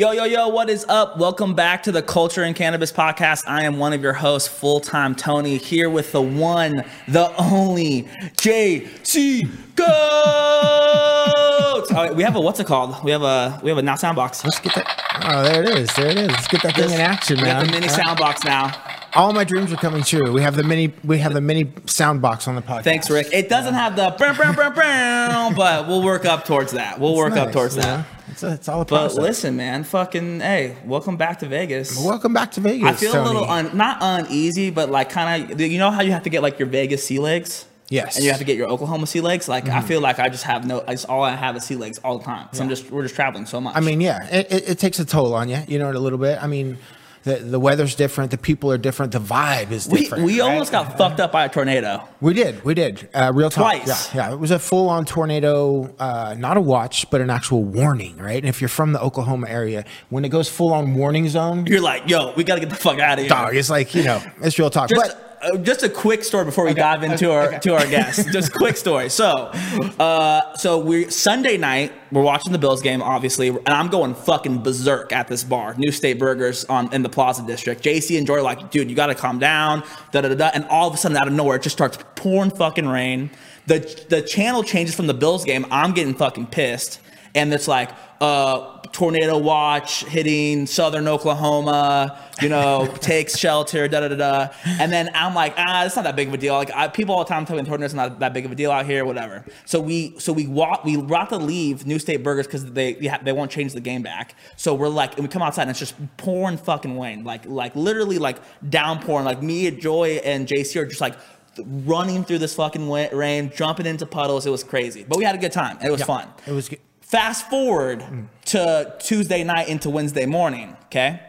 Yo, yo, yo, what is up? Welcome back to the Culture and Cannabis Podcast. I am one of your hosts, full time Tony, here with the one, the only JC Goat. Oh, we have a, what's it called? We have a, we have a now sound box. Let's get that. Oh, there it is. There it is. Let's get that thing in action, We have man. the mini All right. sound box now. All my dreams are coming true. We have the mini. We have the mini sound box on the podcast. Thanks, Rick. It doesn't have the, brr, brr, brr, brr, but we'll work up towards that. We'll work up towards you that. It's, a, it's all a But process. listen, man, fucking, hey, welcome back to Vegas. Welcome back to Vegas. I feel a little un, not uneasy, but like kind of. You know how you have to get like your Vegas sea legs, Yes. and you have to get your Oklahoma sea legs. Like I mm-hmm. feel like I just have no. I just, all I have is sea legs all the time. So I'm just we're just traveling so much. I mean, yeah, it, it, it takes a toll on you. You know, it a little bit. I mean, the the weather's different. The people are different. The vibe is different. we right? almost got fucked up by a tornado. We did. We did. Uh, real talk. Twice. Yeah, yeah. It was a full on tornado, uh, not a watch, but an actual warning, right? And if you're from the Oklahoma area, when it goes full on warning zone, You're like, yo, we got to get the fuck out of here. dog, it's like, you know, it's real talk. Just, but uh, just a quick story before we dive into our to our guests. Just quick story. So, uh, so we Sunday night we're watching the Bills game, obviously, and I'm going fucking berserk at this bar, New State Burgers on in the Plaza District. JC and Joy are like, dude, you got to calm down, da da da, and all of a sudden out of nowhere it just starts pouring fucking rain. The the channel changes from the Bills game. I'm getting fucking pissed, and it's like, uh. Tornado watch hitting southern Oklahoma, you know, takes shelter, da da da da. And then I'm like, ah, it's not that big of a deal. Like I, people all the time tell me tornadoes not that big of a deal out here, whatever. So we so we walk we to leave New State Burgers because they yeah, they won't change the game back. So we're like, and we come outside and it's just pouring fucking rain, like like literally like downpouring. Like me and Joy and JC are just like running through this fucking rain, jumping into puddles. It was crazy, but we had a good time. It was yeah, fun. It was good. Fast forward to Tuesday night into Wednesday morning, okay?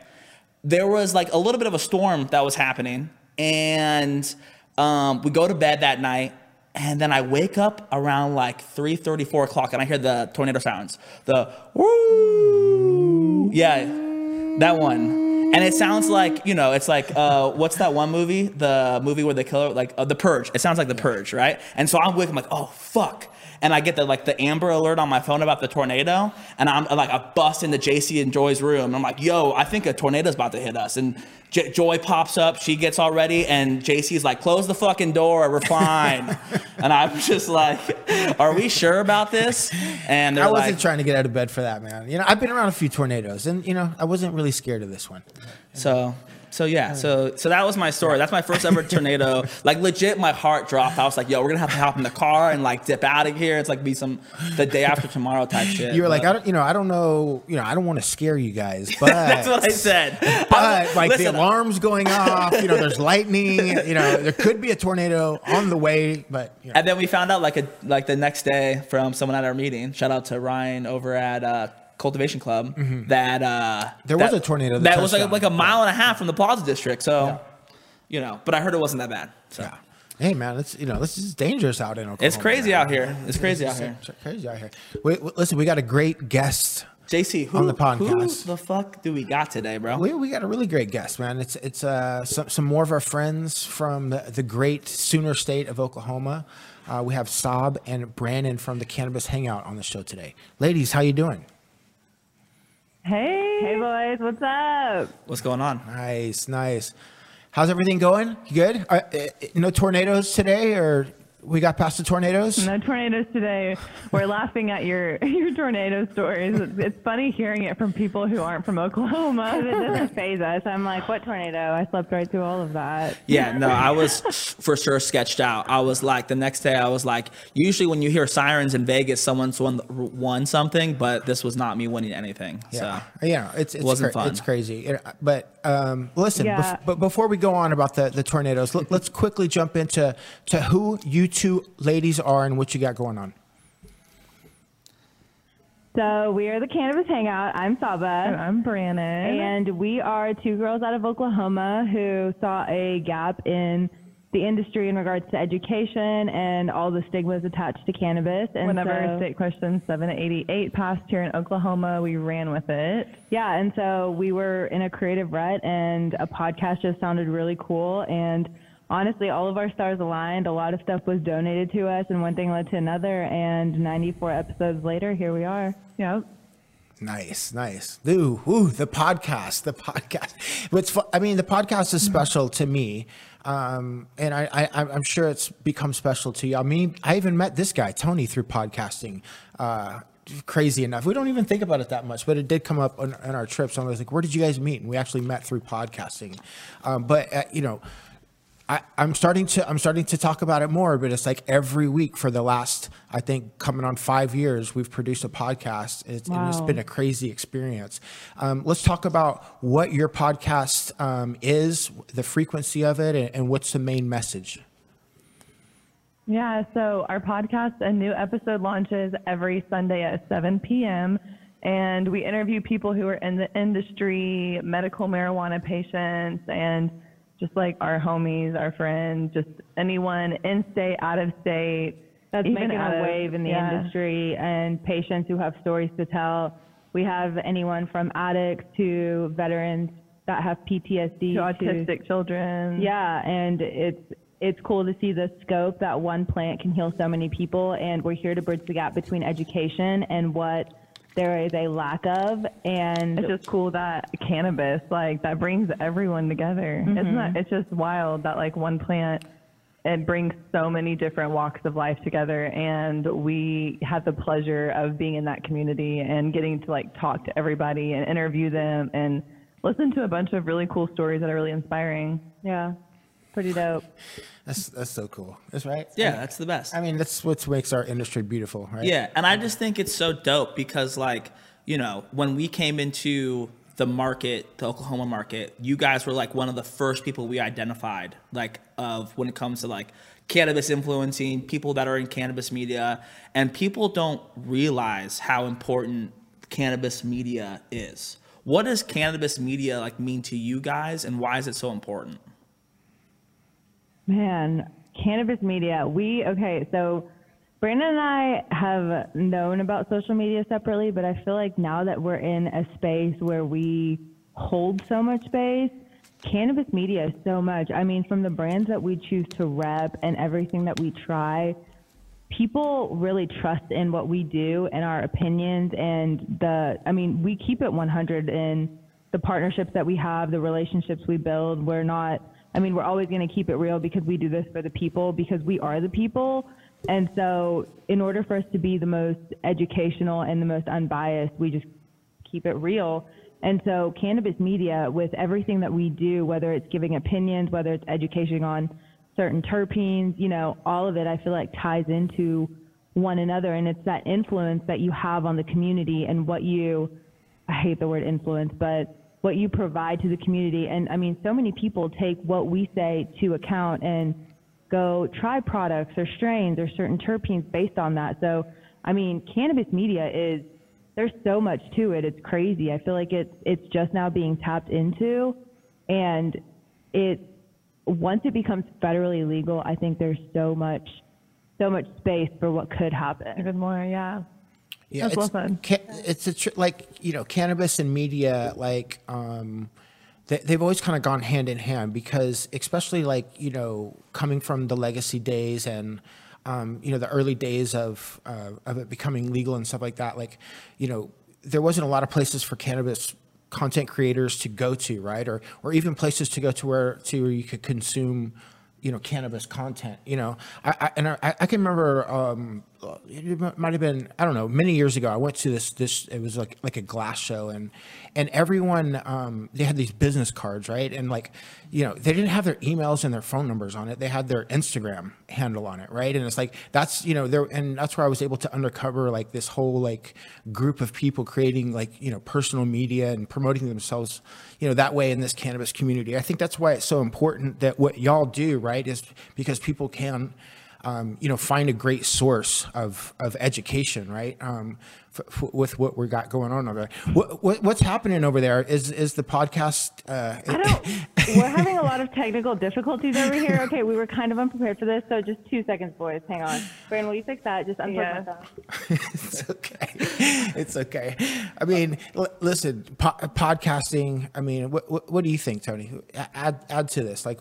There was like a little bit of a storm that was happening, and um, we go to bed that night, and then I wake up around like 3 4 o'clock, and I hear the tornado sounds. The woo, yeah, that one. And it sounds like, you know, it's like, uh, what's that one movie? The movie where they kill, like, uh, The Purge. It sounds like The Purge, right? And so I'm waking, I'm like, oh, fuck and I get the like the Amber Alert on my phone about the tornado, and I'm like I bust into JC and Joy's room, and I'm like, "Yo, I think a tornado's about to hit us." And J- Joy pops up, she gets all ready, and JC's like, "Close the fucking door, we're fine." and I'm just like, "Are we sure about this?" And they're I wasn't like, trying to get out of bed for that, man. You know, I've been around a few tornadoes, and you know, I wasn't really scared of this one. So so yeah, so so that was my story. That's my first ever tornado. Like legit, my heart dropped. I was like, "Yo, we're gonna have to hop in the car and like dip out of here." It's like be some the day after tomorrow type shit. You were like, But- I don't, you know, I don't know, you know, I don't want to scare you guys, but That's what I said. But like Listen, the alarm's going off, you know, there's lightning, you know, there could be a tornado on the way, but you know, And then we found out like a like the next day from someone at our meeting. Shout out to Ryan over at uh, Cultivation Club. That uh, Mm-hmm. There that- was a tornado that That was like, like a mile and a half from the Plaza District. So, you know, but I heard it wasn't that bad. So yeah. Hey man, it's you know, this is dangerous out in Oklahoma. it's crazy man. out here. It's crazy out here. It's crazy out here. Wait, listen, we got a great guest. JC, who, On the podcast. who the fuck do we got today, bro? We, we got a really great guest, man. It's it's uh some, some more of our friends from the, the great Sooner State of Oklahoma. Uh, we have Saab and Brandon from the Cannabis Hangout on the show today. Ladies, how you doing? Hey, hey boys, what's up? What's going on? Nice, nice. How's everything going? You good? Uh, uh, no tornadoes today, or we got past the tornadoes? No tornadoes today. We're laughing at your your tornado stories. It's, it's funny hearing it from people who aren't from Oklahoma. it doesn't faze us. I'm like, what tornado? I slept right through all of that. Yeah, no, I was for sure sketched out. I was like, the next day, I was like, usually when you hear sirens in Vegas, someone's won, won something, but this was not me winning anything. Yeah, So, yeah, it's it's, wasn't cra- fun. it's crazy. It- but um, listen, Yeah. bef- but before we go on about the, the tornadoes, let, let's quickly jump into to who you two ladies are and what you got going on. So we are the Cannabis Hangout. I'm And Saba. I'm Brannon. And we are two girls out of Oklahoma who saw a gap in the industry in regards to education and all the stigmas attached to cannabis. And Whenever so, State Question 788 passed here in Oklahoma, we ran with it. yeah, and so we were in a creative rut, and a podcast just sounded really cool. And honestly, all of our stars aligned. A lot of stuff was donated to us, and one thing led to another. And 94 episodes later, here we are. Yep. Nice, nice. Ooh, ooh, the podcast, the podcast. What's fu- I mean, the podcast is special to me, um, and I, I, I'm sure it's become special to you. I mean, I even met this guy Tony through podcasting. Uh, crazy enough, we don't even think about it that much, but it did come up on, on our trips. I was like, "Where did you guys meet?" And we actually met through podcasting. Um, but uh, you know, I, I'm starting to I'm starting to talk about it more, but it's like every week for the last I think coming on five years we've produced a podcast. It's, and it's Wow. been a crazy experience. Um, let's talk about what your podcast um, is, the frequency of it, and, and what's the main message. Yeah, so our podcast, a new episode launches every Sunday at 7 p.m. And we interview people who are in the industry, medical marijuana patients, and just like our homies, our friends, just anyone in state, out of state. that's even making a of- wave in the yeah. industry and patients who have stories to tell. We have anyone from addicts to veterans that have PTSD To autistic children. Yeah, and it's it's cool to see the scope that one plant can heal so many people, and we're here to bridge the gap between education and what there is a lack of. And It's just cool that cannabis, like, that brings everyone together. Isn't mm-hmm. it's just wild that, like, one plant, it brings so many different walks of life together. And we have the pleasure of being in that community and getting to, like, talk to everybody and interview them and listen to a bunch of really cool stories that are really inspiring. yeah, pretty dope. That's that's so cool. That's right. Yeah, that's the best. I mean, that's what makes our industry beautiful, right? Yeah, and I just think it's so dope because, like, you know, when we came into the market, the Oklahoma market, you guys were like one of the first people we identified, like, of when it comes to like cannabis influencing people that are in cannabis media, and people don't realize how important cannabis media is. What does cannabis media like mean to you guys, and why is it so important? Man, cannabis media. We okay, so Brandon and I have known about social media separately, but I feel like now that we're in a space where we hold so much space, cannabis media is so much. I mean, from the brands that we choose to rep and everything that we try, people really trust in what we do and our opinions and the I mean, we keep it 100 in the partnerships that we have, the relationships we build. We're not I mean, we're always going to keep it real because we do this for the people because we are the people. And so, in order for us to be the most educational and the most unbiased, we just keep it real. And so, cannabis media, with everything that we do, whether it's giving opinions, whether it's education on certain terpenes, you know, all of it, I feel like ties into one another. And it's that influence that you have on the community and what you, I hate the word influence, but what you provide to the community. And I mean, so many people take what we say to account and go try products or strains or certain terpenes based on that. So, I mean, cannabis media is there's so much to it. It's crazy. I feel like it's it's just now being tapped into, and it once it becomes federally legal, I think there's so much so much space for what could happen. Even more, yeah. Yeah, That's it's, well said. ca- it's a tr- like you know, cannabis and media, like um, they, they've always kind of gone hand in hand because, especially like you know, coming from the legacy days and um, you know the early days of uh, of it becoming legal and stuff like that. Like, you know, there wasn't a lot of places for cannabis content creators to go to, right? Or or even places to go to where to where you could consume you know cannabis content you know i, I and I, I can remember um it might have been i don't know many years ago i went to this this it was like like a glass show and and everyone um they had these business cards right? And like you know they didn't have their emails and their phone numbers on it. They had their instagram handle on it right? And it's like that's you know there and that's where i was able to undercover like this whole like group of people creating like you know personal media and promoting themselves you know that way in this cannabis community. I think that's why it's so important that what y'all do right is because people can um, you know find a great source of of education right um, f- f- with what we got going on over there what, what, what's happening over there is is the podcast uh, I don't. We're having a lot of technical difficulties over here. Okay, we were kind of unprepared for this, so just two seconds, boys. Hang on. Brandon, will you fix that? Just unplug Yeah. my phone. it's okay. It's okay. I mean, l- listen, po- podcasting. I mean, what, what what do you think, Tony? Add add to this. Like,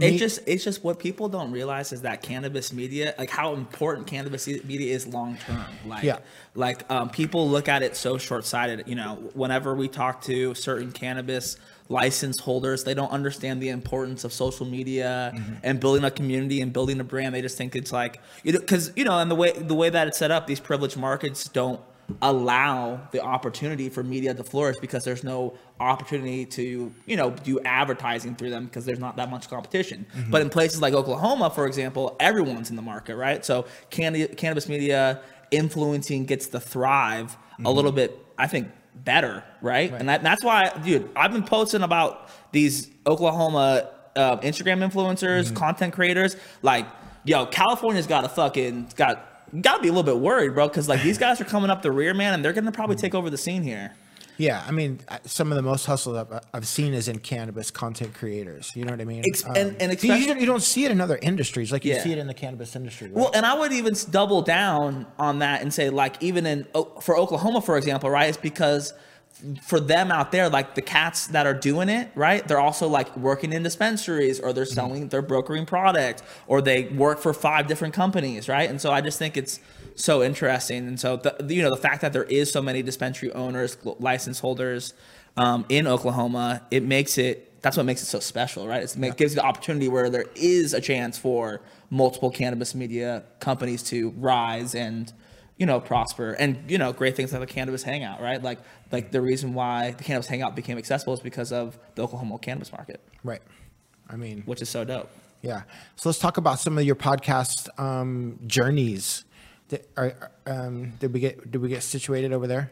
It's just it's just what people don't realize is that cannabis media, like how important cannabis media is long term. Like Yeah. like um, people look at it so short sighted. You know, whenever we talk to certain cannabis license holders, they don't understand the importance of social media Mm-hmm. and building a community and building a brand. They just think it's like you know because you know and the way the way that it's set up, these privileged markets don't allow the opportunity for media to flourish because there's no opportunity to you know do advertising through them because there's not that much competition. Mm-hmm. But in places like oklahoma for example everyone's in the market right? So candy, cannabis media influencing gets to thrive a mm-hmm. little bit i think better right, and that, that's why dude i've been posting about these oklahoma uh, instagram influencers mm-hmm. content creators like yo california's got a fucking got gotta be a little bit worried, bro, because like these guys are coming up the rear, man, and they're gonna probably take over the scene here. Yeah, I mean, some of the most hustle that I've seen is in cannabis content creators. You know what I mean? Ex- and- um, and you, especially- you don't see it in other industries like you Yeah. see it in the cannabis industry. Right? Well, and I would even double down on that and say, like, even in for Oklahoma, for example, right? It's because for them out there, like the cats that are doing it, right? They're also like working in dispensaries or they're selling, they're brokering product or they work for five different companies, right? And so I just think it's so interesting. And so, the, you know, the fact that there is so many dispensary owners, license holders um, in Oklahoma, it makes it, that's what makes it so special, right? It's, it gives you the opportunity where there is a chance for multiple cannabis media companies to rise and, you know, prosper and, you know, great things like the cannabis hangout, right? Like, like the reason why the cannabis hangout became accessible is because of the Oklahoma cannabis market, right. I mean, which is so dope. yeah. So let's talk about some of your podcast um, journeys. Did, are, um, did we get did we get situated over there?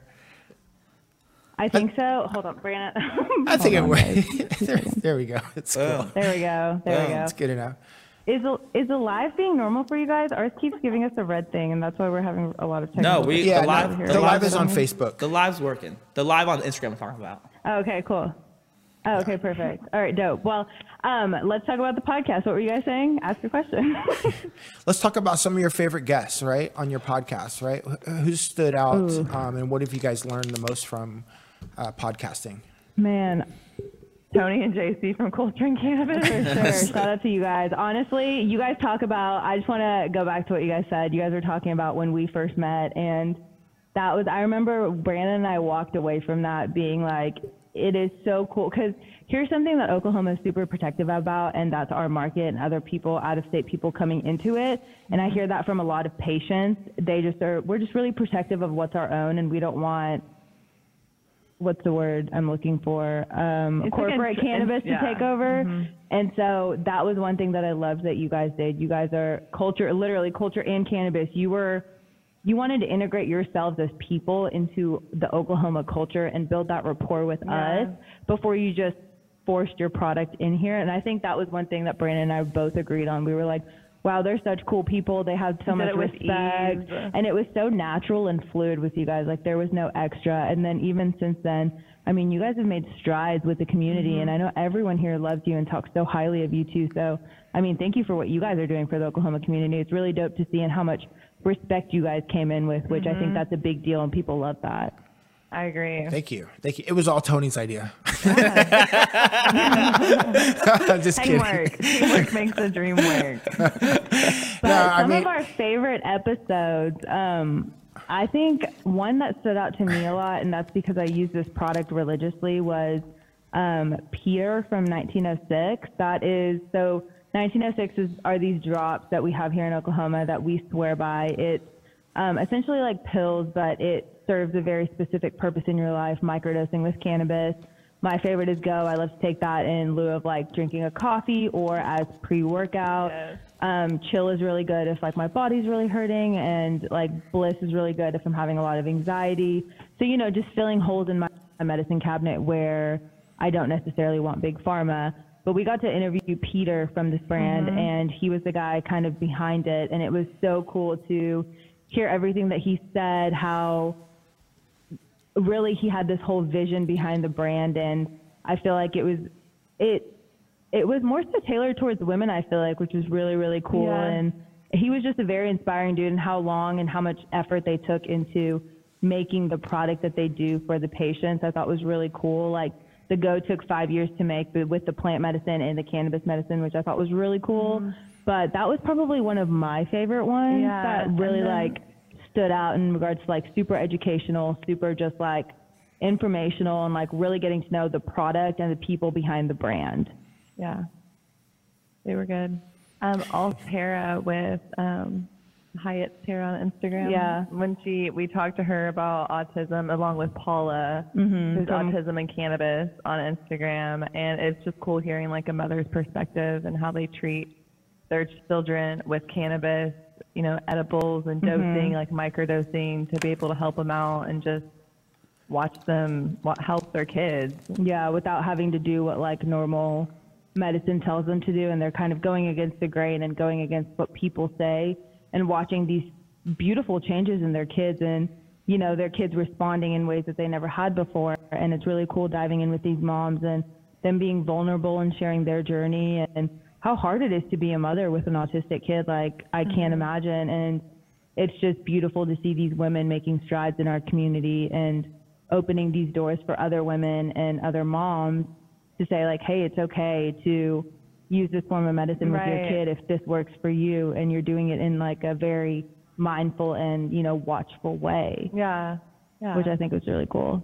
I think so. Hold on, Brandon. I think it Hold on, there, there we go. It's cool. There we go. There we go. It's good enough. Is the, is the live being normal for you guys? Ours keeps giving us a red thing, and that's why we're having a lot of technical. No, we- Yeah, the no, live- the, the live live is on on- Facebook. The live's working. The live on Instagram I'm talking about. Oh, okay, cool. Oh, okay, perfect. All right, dope. Well, um, let's talk about the podcast. What were you guys saying? Ask a question. Let's talk about some of your favorite guests, right, on your podcast, right? Who stood out, um, and what have you guys learned the most from uh, podcasting? Man, Tony and JC from Culture and Cannabis. for sure. Shout out to you guys. Honestly, you guys talk about. I just want to go back to what you guys said. You guys were talking about when we first met, and that was. I remember Brandon and I walked away from that being like, it is so cool because here's something that Oklahoma is super protective about, and that's our market and other people, out of state people coming into it. And I hear that from a lot of patients. They just are. We're just really protective of what's our own, and we don't want. What's the word I'm looking for? Um, like corporate a- cannabis yeah. to take over. And so that was one thing that I loved that you guys did. You guys are culture, literally culture and cannabis. You were, you wanted to integrate yourselves as people into the Oklahoma culture and build that rapport with Yeah. us before you just forced your product in here. And I think that was one thing that Brandon and I both agreed on. We were like, wow, they're such cool people. They have so much respect. And it was so natural and fluid with you guys. Like there was no extra. And then even since then, I mean, you guys have made strides with the community, and I know everyone here loves you and talks so highly of you too. So, I mean, thank you for what you guys are doing for the Oklahoma community. It's really dope to see and how much respect you guys came in with, which I think that's a big deal, and people love that. I agree. Thank you. Thank you. It was all Tony's idea. Just kidding. Teamwork. Teamwork makes the dream work. But No, some mean- of our favorite episodes, um, I think one that stood out to me a lot, and that's because I use this product religiously, was um, Peter from 1906. That is so. 1906 is, are these drops that we have here in Oklahoma that we swear by. It's um, essentially like pills, but it serves a very specific purpose in your life, microdosing with cannabis. My favorite is Go. I love to take that in lieu of like drinking a coffee or as pre-workout. Yes. Um, chill is really good if like my body's really hurting, and like bliss is really good if I'm having a lot of anxiety. So you know, just filling holes in my my medicine cabinet where I don't necessarily want big pharma. But we got to interview Peter from this brand, and he was the guy kind of behind it, and it was so cool to hear everything that he said. How really he had this whole vision behind the brand, and I feel like it was it it was more so tailored towards women. I feel like, which was really really cool, Yeah. and he was just a very inspiring dude, and how long and how much effort they took into making the product that they do for the patients. I thought was really cool. Like the Go took five years to make, but with the plant medicine and the cannabis medicine, which I thought was really cool. Mm-hmm. But that was probably one of my favorite ones yeah, that really then, like stood out in regards to like super educational, super just like informational and like really getting to know the product and the people behind the brand. Yeah. They were good. Um, all Tara with um, Hyatt Tara on Instagram. Yeah. When she we talked to her about autism along with Paula, mm-hmm. who's autism and cannabis on Instagram, and it's just cool hearing like a mother's perspective and how they treat their children with cannabis, you know, edibles and dosing, mm-hmm. like microdosing, to be able to help them out and just watch them help their kids. Yeah, without having to do what like normal medicine tells them to do, and they're kind of going against the grain and going against what people say, and watching these beautiful changes in their kids and you know their kids responding in ways that they never had before and it's really cool diving in with these moms and them being vulnerable and sharing their journey and how hard it is to be a mother with an autistic kid like i can't mm-hmm. imagine and it's just beautiful to see these women making strides in our community and opening these doors for other women and other moms to say like, hey, it's okay to use this form of medicine right. with your kid if this works for you and you're doing it in like a very mindful and you know watchful way. Yeah, yeah. Which I think was really cool.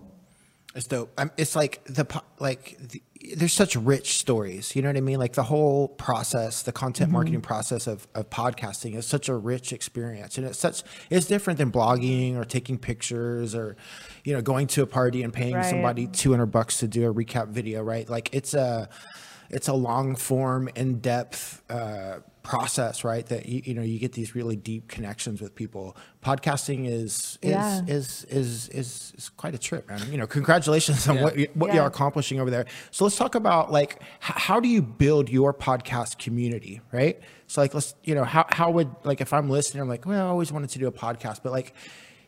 It's dope. Um, it's like the like the, there's such rich stories. You know what I mean? Like the whole process, the content mm-hmm. marketing process of, of podcasting is such a rich experience, and it's such it's different than blogging or taking pictures or you know going to a party and paying right. somebody 200 bucks to do a recap video. Right? Like it's a it's a long form, in depth. Uh, process, right? That you, you know you get these really deep connections with people. Podcasting is is yeah. is, is, is is quite a trip, man. You know, congratulations on yeah. what you, what yeah. you're accomplishing over there. So let's talk about like h- how do you build your podcast community, right? So like let's you know how how would like if I'm listening, I'm like, well, I always wanted to do a podcast, but like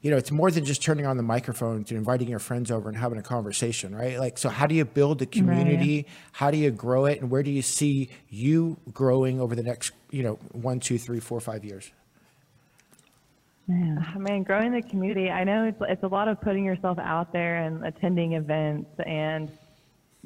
you know, it's more than just turning on the microphone and inviting your friends over and having a conversation, right? Like, so how do you build a community? Right. How do you grow it? And where do you see you growing over the next, you know, one, two, three, four, five years? Man. I mean, growing the community, I know it's, it's a lot of putting yourself out there and attending events and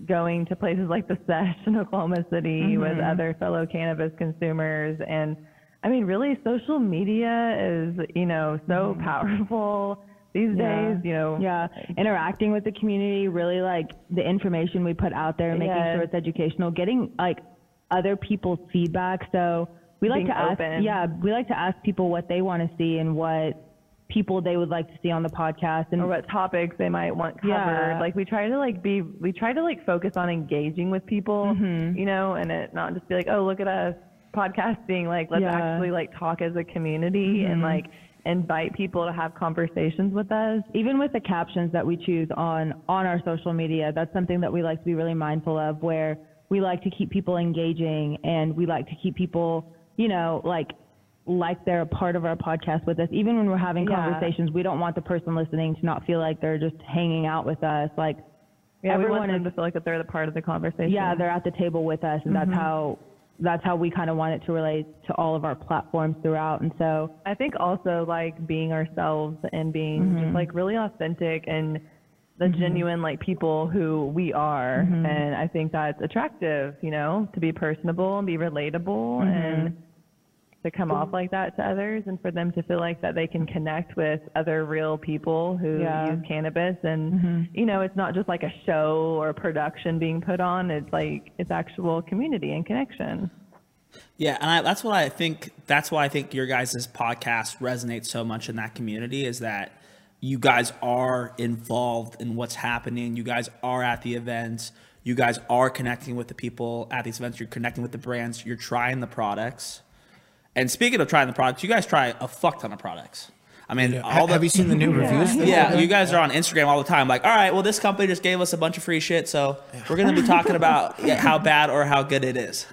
going to places like the Sesh in Oklahoma City mm-hmm. with other fellow cannabis consumers and I mean, really, social media is, you know, so mm-hmm. powerful these yeah. days, you know. Yeah. Interacting with the community, really like the information we put out there, making sure it's educational, getting like other people's feedback. So we like Being to ask, open. yeah, we like to ask people what they want to see and what people they would like to see on the podcast and or what topics they might want covered. Yeah. Like we try to like be, we try to like focus on engaging with people, mm-hmm. you know, and it not just be like, oh, look at us podcasting like let's yeah. actually like talk as a community mm-hmm. and like invite people to have conversations with us even with the captions that we choose on on our social media that's something that we like to be really mindful of where we like to keep people engaging and we like to keep people you know like like they're a part of our podcast with us even when we're having yeah. conversations we don't want the person listening to not feel like they're just hanging out with us like yeah, everyone we want them to feel like that they're the part of the conversation yeah they're at the table with us and mm-hmm. that's how that's how we kind of want it to relate to all of our platforms throughout. And so I think also like being ourselves and being mm-hmm. just like really authentic and the mm-hmm. genuine like people who we are. Mm-hmm. And I think that's attractive, you know, to be personable and be relatable mm-hmm. and to come off like that to others and for them to feel like that they can connect with other real people who yeah. use cannabis. And mm-hmm. you know it's not just like a show or a production being put on. It's like it's actual community and connection. Yeah and I, that's what i think that's why i think your guys' podcast resonates so much in that community is that you guys are involved in what's happening. You guys are at the events. You guys are connecting with the people at these events. You're connecting with the brands. You're trying the products and speaking of trying the products, you guys try a fuck ton of products. I mean, yeah. all the, have you seen the new reviews? Yeah, you guys are on Instagram all the time. Like, all right, well, this company just gave us a bunch of free shit, so we're going to be talking about how bad or how good it is.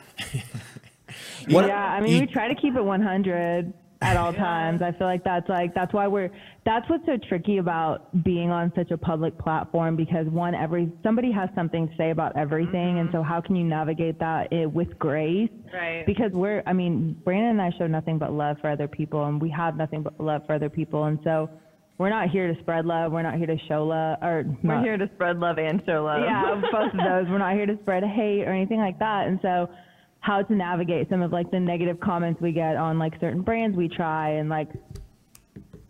What, yeah, I mean, you, we try to keep it 100 at all times. I feel like that's like that's why we're that's what's so tricky about being on such a public platform because one every somebody has something to say about everything, mm-hmm. and so how can you navigate that it, with grace? Right. Because we're I mean Brandon and I show nothing but love for other people, and we have nothing but love for other people, and so we're not here to spread love. We're not here to show love. Or We're not- here to spread love and show love. yeah, both of those. We're not here to spread hate or anything like that. And so, how to navigate some of like the negative comments we get on like certain brands we try, and like,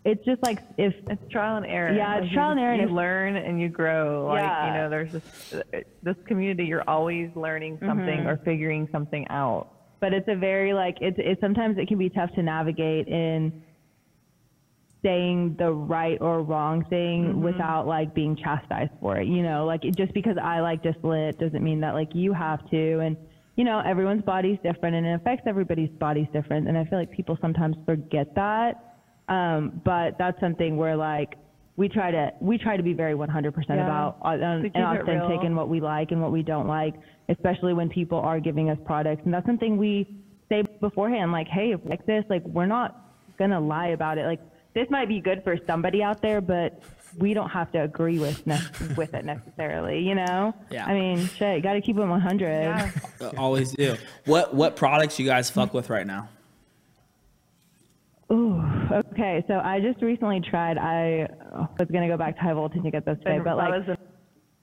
it's just like if It's trial and error. Yeah, it's Like, you trial and error, You learn and you grow. Like Yeah. you know, there's this this community. You're always learning something Mm-hmm. or figuring something out. but it's a very like it's it sometimes it can be tough to navigate in saying the right or wrong thing without like being chastised for it you know like it, just because i like distillate doesn't mean that like you have to and you know everyone's body's different and it affects everybody's body's different and i feel like people sometimes forget that um, but that's something where like we try to we try to be very 100% Yeah. about uh, and keep authentic real. in what we like and what we don't like, especially when people are giving us products. And that's something we say beforehand, like, hey, if like this, like we're not gonna lie about it. Like this might be good for somebody out there, but we don't have to agree with ne- with it necessarily. You know? Yeah. I mean, shit, you got to keep them 100. Yeah. Always do. What what products you guys fuck with right now? Ooh, okay. So I just recently tried. I was gonna go back to high voltage and get this today, but like. was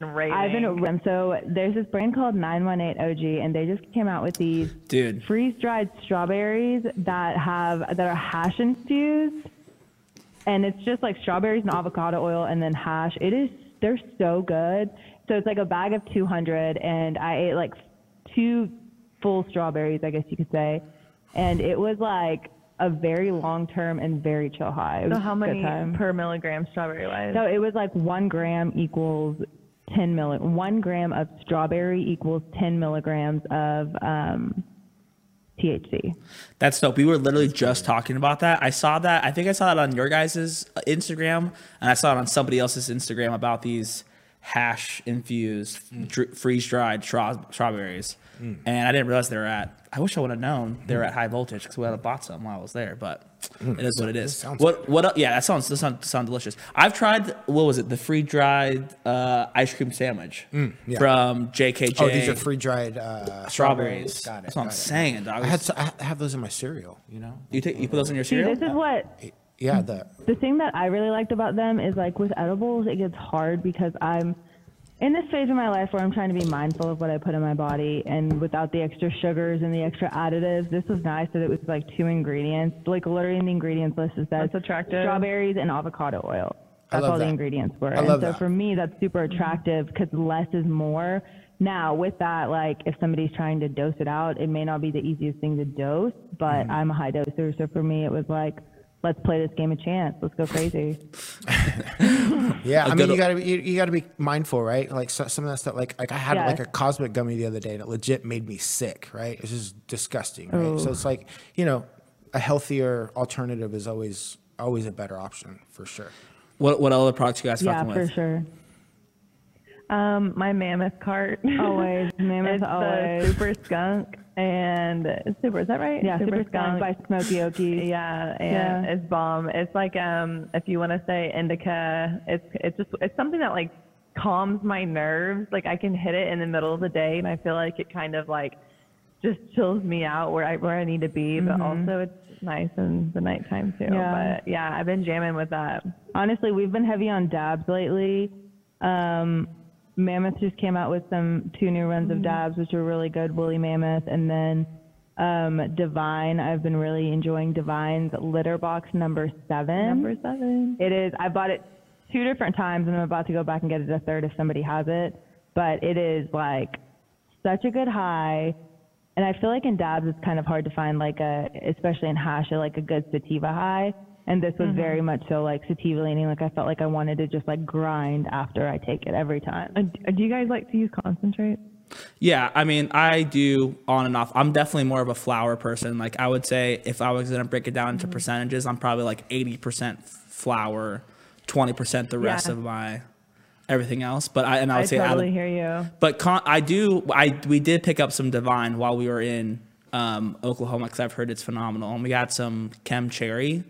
a raving. I've been so there's this brand called 918 OG, and they just came out with these Dude. freeze dried strawberries that have that are hash infused, and it's just like strawberries and avocado oil and then hash. It is they're so good. So it's like a bag of 200, and I ate like two full strawberries, I guess you could say, and it was like a very long term and very chill high. It was So how a many time. per milligram strawberry wise? So it was like one gram equals 10 milli. One gram of strawberry equals 10 milligrams of um, THC. That's dope. We were literally just talking about that. I saw that. I think I saw it on your guys' Instagram, and I saw it on somebody else's Instagram about these hash infused, mm. dr- freeze dried straw- strawberries. Mm. And I didn't realize they were at. I wish I would have known they were mm. at high voltage because we would have bought some while I was there. But it is what it is. sounds What? What? el- Yeah, that sounds. That sounds, sound delicious. I've tried. What was it? The free dried uh, ice cream sandwich yeah. from JKJ. Oh, these are free dried uh, strawberries. Got it. That's what I'm it. saying, dog. I had s- I have those in my cereal. You know. you take you put those in your See, cereal. this is what Yeah. The the thing that I really liked about them is like with edibles, it gets hard because I'm in this phase of my life where I'm trying to be mindful of what I put in my body and without the extra sugars and the extra additives. This was nice that it was like two ingredients. Like literally in the ingredients list is that That's attractive. strawberries and avocado oil. That's love all the ingredients were. I and love so that. for me, that's super attractive because less is more. Now, with that, like if somebody's trying to dose it out, it may not be the easiest thing to dose, but Mm-hmm. I'm a high doser. So for me, it was like, let's play this game of chance. Let's go crazy. Yeah, I mean, you gotta be, you, you gotta be mindful, right? Like so, some of that stuff. Like like I had Yeah. like a cosmic gummy the other day that legit made me sick. Right? It's just disgusting. Right? So it's like you know, a healthier alternative is always always a better option for sure. What what other products you guys yeah, fucking for sure. Um, my mammoth cart. Always. Mammoth, it's always. the super skunk and super. Is that right? Yeah, super, skunk by Smoky Okies. Yeah, and Yeah. it's bomb. It's like um, if you want to say indica, it's it's just it's something that like calms my nerves. Like I can hit it in the middle of the day, and I feel like it kind of like just chills me out where I where I need to be. But also it's nice in the nighttime too. Mm-hmm. Yeah. But yeah, I've been jamming with that. Honestly, we've been heavy on dabs lately. Um, Mammoth just came out with some two new runs of dabs, which are really good. Woolly Mammoth, and then um, Divine. I've been really enjoying Divine's Litter Box number seven. Number seven. It is. I bought it two different times, and I'm about to go back and get it a third if somebody has it. But it is like such a good high, and I feel like in dabs it's kind of hard to find like a, especially in hash, like a good sativa high. And this was very much so like sativa leaning. Like I felt like I wanted to just like grind after I take it every time. Uh, do you guys like to use concentrate? Yeah, I mean, I do on and off. I'm definitely more of a flower person. Like I would say, if I was gonna break it down into Mm-hmm. percentages, I'm probably like 80% flower, 20% the rest Yeah. of my everything else. But I and I would I say out of- totally hear you. But con- I do. I we did pick up some Divine while we were in um, Oklahoma because I've heard it's phenomenal, and we got some Chem Cherry.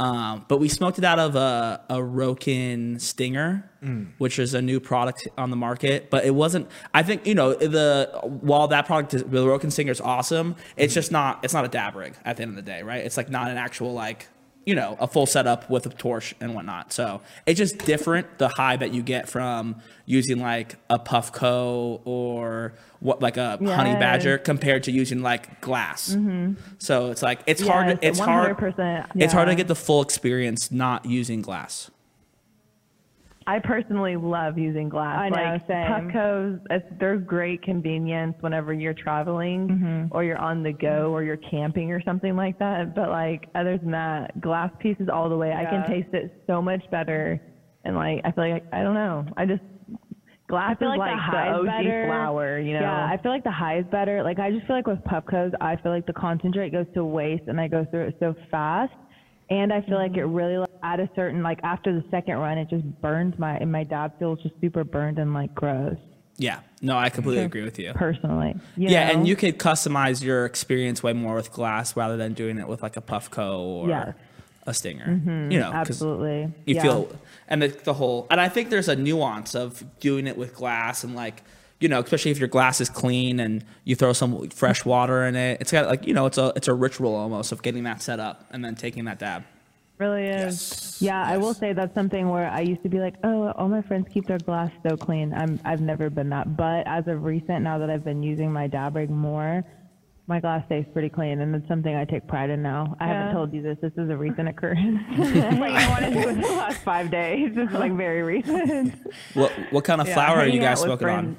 Um, but we smoked it out of a, a Rokin Stinger, which is a new product on the market. But it wasn't. I think you know the while that product is the Rokin Stinger is awesome, it's just not. It's not a dab rig at the end of the day, right? It's like not an actual like. You know a full setup with a torch and whatnot. So it's just different the high that you get from using like a Puffco or what like a honey badger compared to using like glass. So it's like it's hard. It's hard. 100%, It's hard to get the full experience not using glass. I personally love using glass. I know, like same. Puffco's, they're great convenience whenever you're traveling Mm-hmm. or you're on the go or you're camping or something like that. But like other than that, glass pieces all the way. I can taste it so much better, and like I feel like I don't know. I just glass I feel is like, like the the high OG better. flower. You know. Yeah, I feel like the high is better. Like I just feel like with Puffcos, I feel like the concentrate goes to waste, and I go through it so fast. And I feel like it really like, at a certain like after the second run, it just burns my and my dad feels just super burned and like gross. Yeah. No, I completely agree with you. personally. you Yeah, know? and you could customize your experience way more with glass rather than doing it with like a Puffco or a Stinger. Mm-hmm. You know, Absolutely. You yeah. feel, and the, the whole, and I think there's a nuance of doing it with glass and like, you know, especially if your glass is clean and you throw some fresh water in it. It's got like, you know, it's a it's a ritual almost of getting that set up and then taking that dab. Really is. Yeah, I will say that's something where I used to be like, oh, all my friends keep their glass so clean. I'm I've never been that, but as of recent, now that I've been using my dab rig more, my glass stays pretty clean, and it's something I take pride in now. I Yeah. haven't told you this. This is a recent occurrence. like I wanted to do it in the last five days. This is like very recent. What what kind of Yeah, flower are you guys out with smoking on?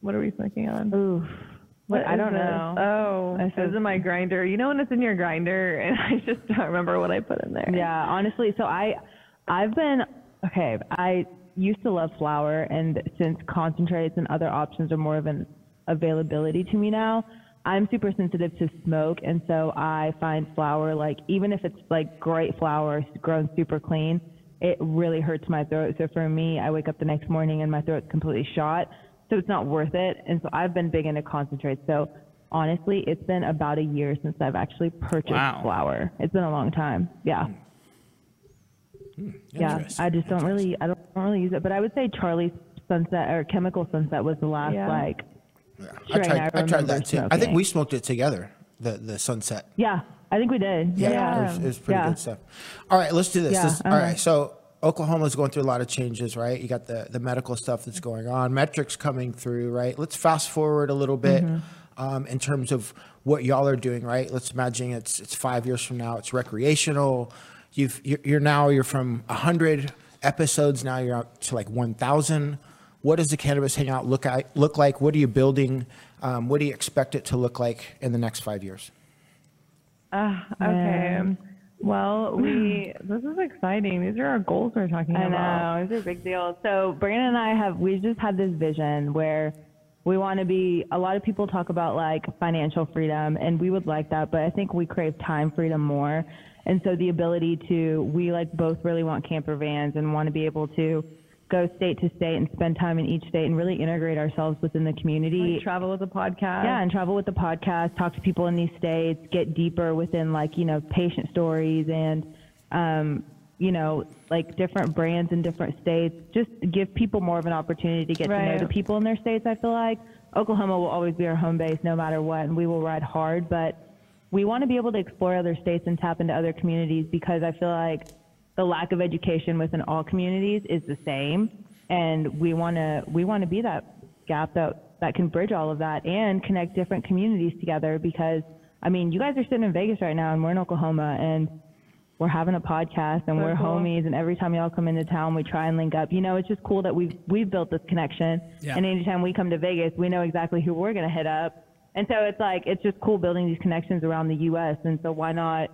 What are we smoking on? Oof. What, I don't this? know. Oh, I said- in my grinder. You know when it's in your grinder, and I just don't remember what I put in there. Yeah, honestly, so I, I've been okay. I used to love flower, and since concentrates and other options are more of an availability to me now, I'm super sensitive to smoke, and so I find flower like even if it's like great flower grown super clean, it really hurts my throat. So for me, I wake up the next morning and my throat's completely shot, so it's not worth it. And so I've been big into concentrates. So honestly, it's been about a year since I've actually purchased Wow. flower. It's been a long time. Yeah. Yeah, I just don't really, I don't, don't really use it. But I would say Charlie's Sunset or Chemical Sunset was the last Yeah. like. Yeah. I tried, I I tried that too. I think we smoked it together. The the sunset. Yeah, I think we did. Yeah, Yeah. It, was, it was pretty Yeah. good stuff. All right, let's do this. Yeah, Let's- all uh-huh. right, so Oklahoma's going through a lot of changes, right? You got the the medical stuff that's going on, metrics coming through, right? Let's fast forward a little bit Mm-hmm. um, in terms of what y'all are doing, right? Let's imagine it's it's five years from now. It's recreational. You've you're, you're now you're from hundred episodes. Now you're up to like one thousand. What does the cannabis hangout look at, look like? What are you building? Um, what do you expect it to look like in the next five years? Uh, okay. Well, we. This is exciting. These are our goals we're talking I about. know it's a big deal. So Brandon and I have we just had this vision where we want to be. A lot of people talk about like financial freedom, and we would like that, but I think we crave time freedom more. And so the ability to we like both really want camper vans and want to be able to go state to state and spend time in each state and really integrate ourselves within the community. Like travel with a podcast. Yeah, and travel with the podcast, talk to people in these states, get deeper within like, you know, patient stories and um, you know, like different brands in different states. Just give people more of an opportunity to get to know the people in their states, I feel like. Oklahoma will always be our home base no matter what and we will ride hard, but we want to be able to explore other states and tap into other communities because I feel like the lack of education within all communities is the same. And we want to we want to be that gap that that can bridge all of that and connect different communities together because I mean you guys are sitting in Vegas right now and we're in Oklahoma and we're having a podcast and So we're cool. homies and every time y'all come into town we try and link up. You know it's just cool that we've we've built this connection. Yeah. and anytime we come to Vegas we know exactly who we're going to hit up. And so it's like it's just cool building these connections around the US and so why not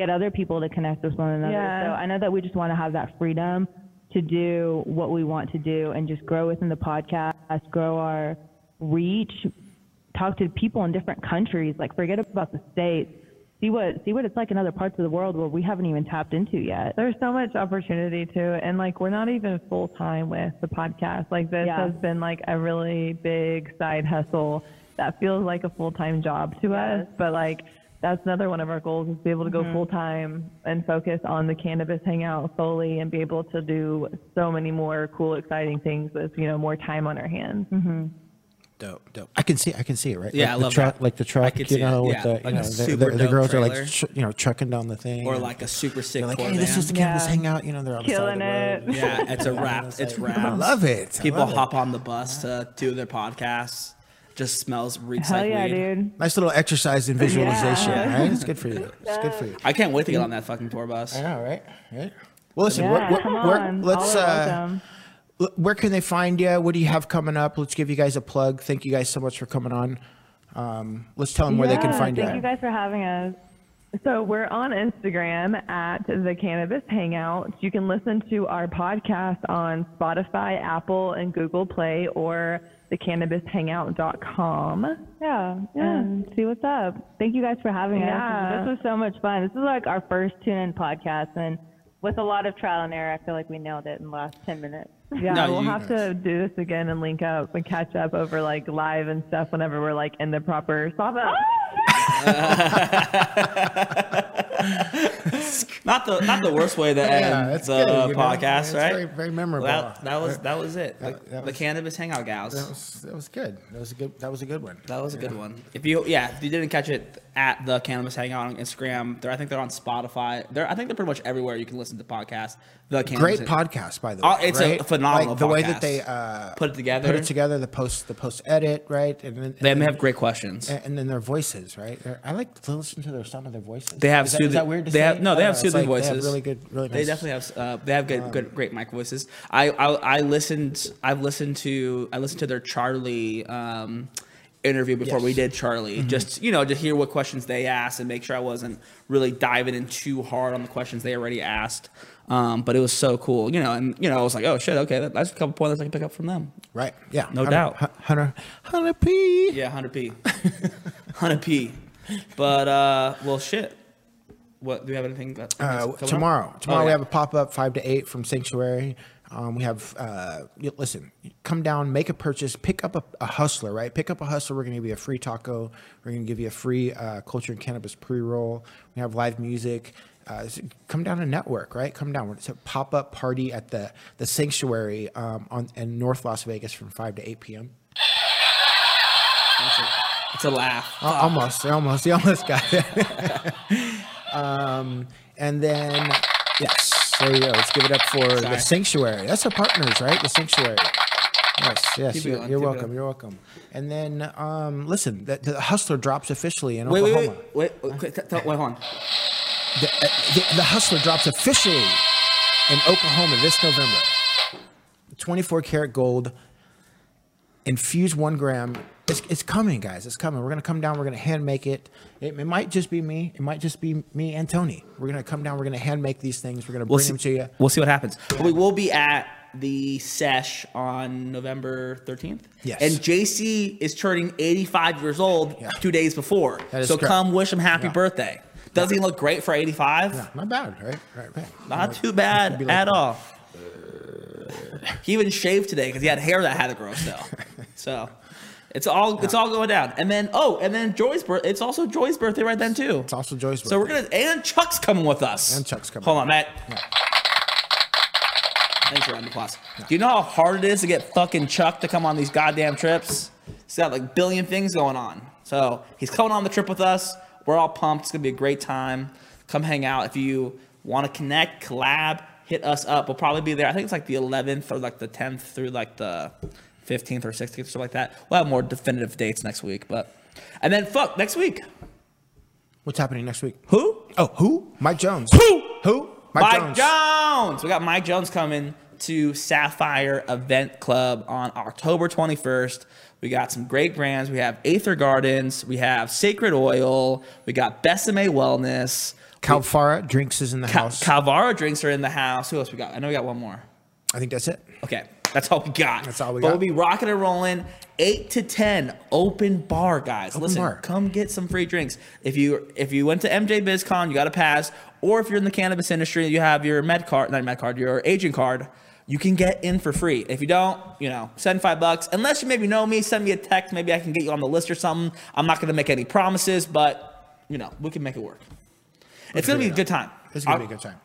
get other people to connect with one another. Yeah. So I know that we just want to have that freedom to do what we want to do and just grow within the podcast, grow our reach, talk to people in different countries. Like forget about the states. See what see what it's like in other parts of the world where we haven't even tapped into yet. There's so much opportunity to and like we're not even full time with the podcast. Like this Yeah. has been like a really big side hustle that feels like a full time job to us. But like that's another one of our goals is to be able to go Mm-hmm. full time and focus on the cannabis hangout solely, and be able to do so many more cool, exciting things with you know more time on our hands. Mm-hmm. Dope, dope. I can see, I can see it, right? Yeah, like I the love truck, that. like the truck, you see it, know, with yeah. the, you a know, the, the, the girls trailer. are like, tr- you know, trucking down the thing, Or like a super sick they're like, hey, this is the campus Yeah. hangout, you know, they're on the Killing side of the road. it. Yeah, it's a wrap. It's wrap. I love it. People love it. hop on the bus to do their podcasts. Just smells reeks Hell like yeah, weed. dude. Nice little exercise in visualization, Yeah. right? It's good for you. It's good for you. I can't wait to get on that fucking tour bus. I know, right? Right. Well, listen, Yeah, where, where, come where- on. let's. All are Uh, where can they find you? What do you have coming up? Let's give you guys a plug. Thank you guys so much for coming on. Um, let's tell them where they can find you. Thank you guys for having us. So we're on Instagram at the Cannabis Hangout. You can listen to our podcast on Spotify, Apple, and Google Play, or thecannabishangout.com. Yeah, Yeah. and see what's up. Thank you guys for having Yeah. us. This was so much fun. This is like our first tune-in podcast, and with a lot of trial and error, I feel like we nailed it in the last ten minutes. Yeah, No, we'll you- have to do this again and link up and catch up over like live and stuff whenever we're like in the proper stop it. Oh, Not the not the worst way to end that's the good, know? podcast, It's right? very- very memorable. That, that was that was it. The, That- the was- cannabis hangout gals. That was that was good. That was a good. That was a good one. That was a good one. If you yeah, if you didn't catch it at the Cannabis Hangout on Instagram, they're I think they're on Spotify. They're I think they're pretty much everywhere you can listen to podcasts. The Cannabis Great podcast, by the way. Oh, it's a phenomenal Like the way that they uh, Put it together. put it together, the post, the post edit, right? And then They and, have great questions. and, and then their voices, right? They're- I like to listen to their sound of their voices. They have is that, soothing. is that weird to they say? have no. They have know. Soothing like they have voices. really good, really They definitely have. Uh, they have good, good, great mic voices. I, I I listened. I've listened to. I listened to their Charlie. Um, interview before Yes. we did Charlie Mm-hmm. just you know to hear what questions they asked and make sure I wasn't really diving in too hard on the questions they already asked um, but it was so cool you know and you know I was like oh shit okay that, that's a couple points I can pick up from them Right. Yeah. No Hunter- doubt. Hu- Hunter, Hunter P. Yeah, 100p. 100p. But, uh, well, shit. What, do we have anything? That, Uh, coming up? tomorrow. Oh, Tomorrow we have a pop up five to eight from Sanctuary. Um, we have uh, listen, come down, make a purchase, pick up a, a hustler, right? Pick up a hustler. We're gonna give you a free taco. We're gonna give you a free uh, culture and cannabis pre roll. We have live music. Uh, come down and network, right? Come down. It's a pop up party at the the Sanctuary um, on in North Las Vegas from five to eight p.m. It's a, it's a laugh. Al- Almost, almost, you almost got it. um, and then, there you go. Let's give it up for the sanctuary. That's our partners, right? The sanctuary. Yes, yes. Keep You're, going, you're welcome. You're welcome. And then, um, listen, the, the hustler drops officially in Wait, wait, Oklahoma. wait, wait, wait, quick, t- t- wait, hold on. The, uh, the, the hustler drops officially in Oklahoma this November. 24 karat gold, infused one gram. It's, it's coming, guys. It's coming. We're gonna come down. We're gonna hand make it. it. It might just be me. It might just be me and Tony. We're gonna come down. We're gonna hand make these things. We're gonna We'll bring see, them to you. we'll see what happens. But we will be at the sesh on November 13th. Yes. And JC is turning 85 years old Yeah. two days before. That is So correct. come wish him happy Yeah. birthday. Doesn't he look great for 85? Yeah, Not bad, right? Right, right. Not too bad like- at all. He even shaved today because he had hair that had to grow still. So it's all it's all going down. And then oh, and then Joy's birth. It's also Joy's birthday right then too. It's also Joy's birthday. So we're gonna and Chuck's coming with us. And Chuck's coming. Hold on, Matt. Thanks for round of applause. Do you know how hard it is to get fucking Chuck to come on these goddamn trips? He's got like billion things going on. So he's coming on the trip with us. We're all pumped. It's gonna be a great time. Come hang out if you want to connect, collab. Hit us up. We'll probably be there. I think it's like the 11th or like the 10th through like the 15th or 16th or something like that. We'll have more definitive dates next week. But and then fuck next week. What's happening next week? Who? Oh, who? Mike Jones. Who? Who? Mike, Jones. Jones. We got Mike Jones coming to Sapphire Event Club on October 21st. We got some great brands. We have Aether Gardens. We have Sacred Oil. We got Besame Wellness. Calfara drinks is in the Cal- house. Calvara drinks are in the house. Who else we got? I know we got one more. I think that's it. Okay, that's all we got. That's all we but got. We'll be rocking and rolling. Eight to ten, open bar, guys. Open Listen, bar. come get some free drinks. If you if you went to MJ BizCon, you got a pass. Or if you're in the cannabis industry, you have your med card, not med card, your agent card. You can get in for free. If you don't, you know, send five bucks. Unless you maybe know me, send me a text. Maybe I can get you on the list or something. I'm not gonna make any promises, but you know, we can make it work. It's gonna be a good time. It's gonna be a good time.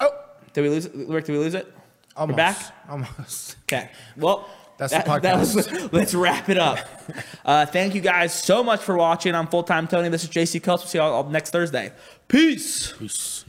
Oh, Did we lose it? Rick, did we lose it? Almost. We're back? Almost. Okay. Well, That's that, the podcast. Was, let's wrap it up. Uh, thank you guys so much for watching. I'm full time Tony. This is JC Kells. We'll see you all, all next Thursday. Peace. Peace.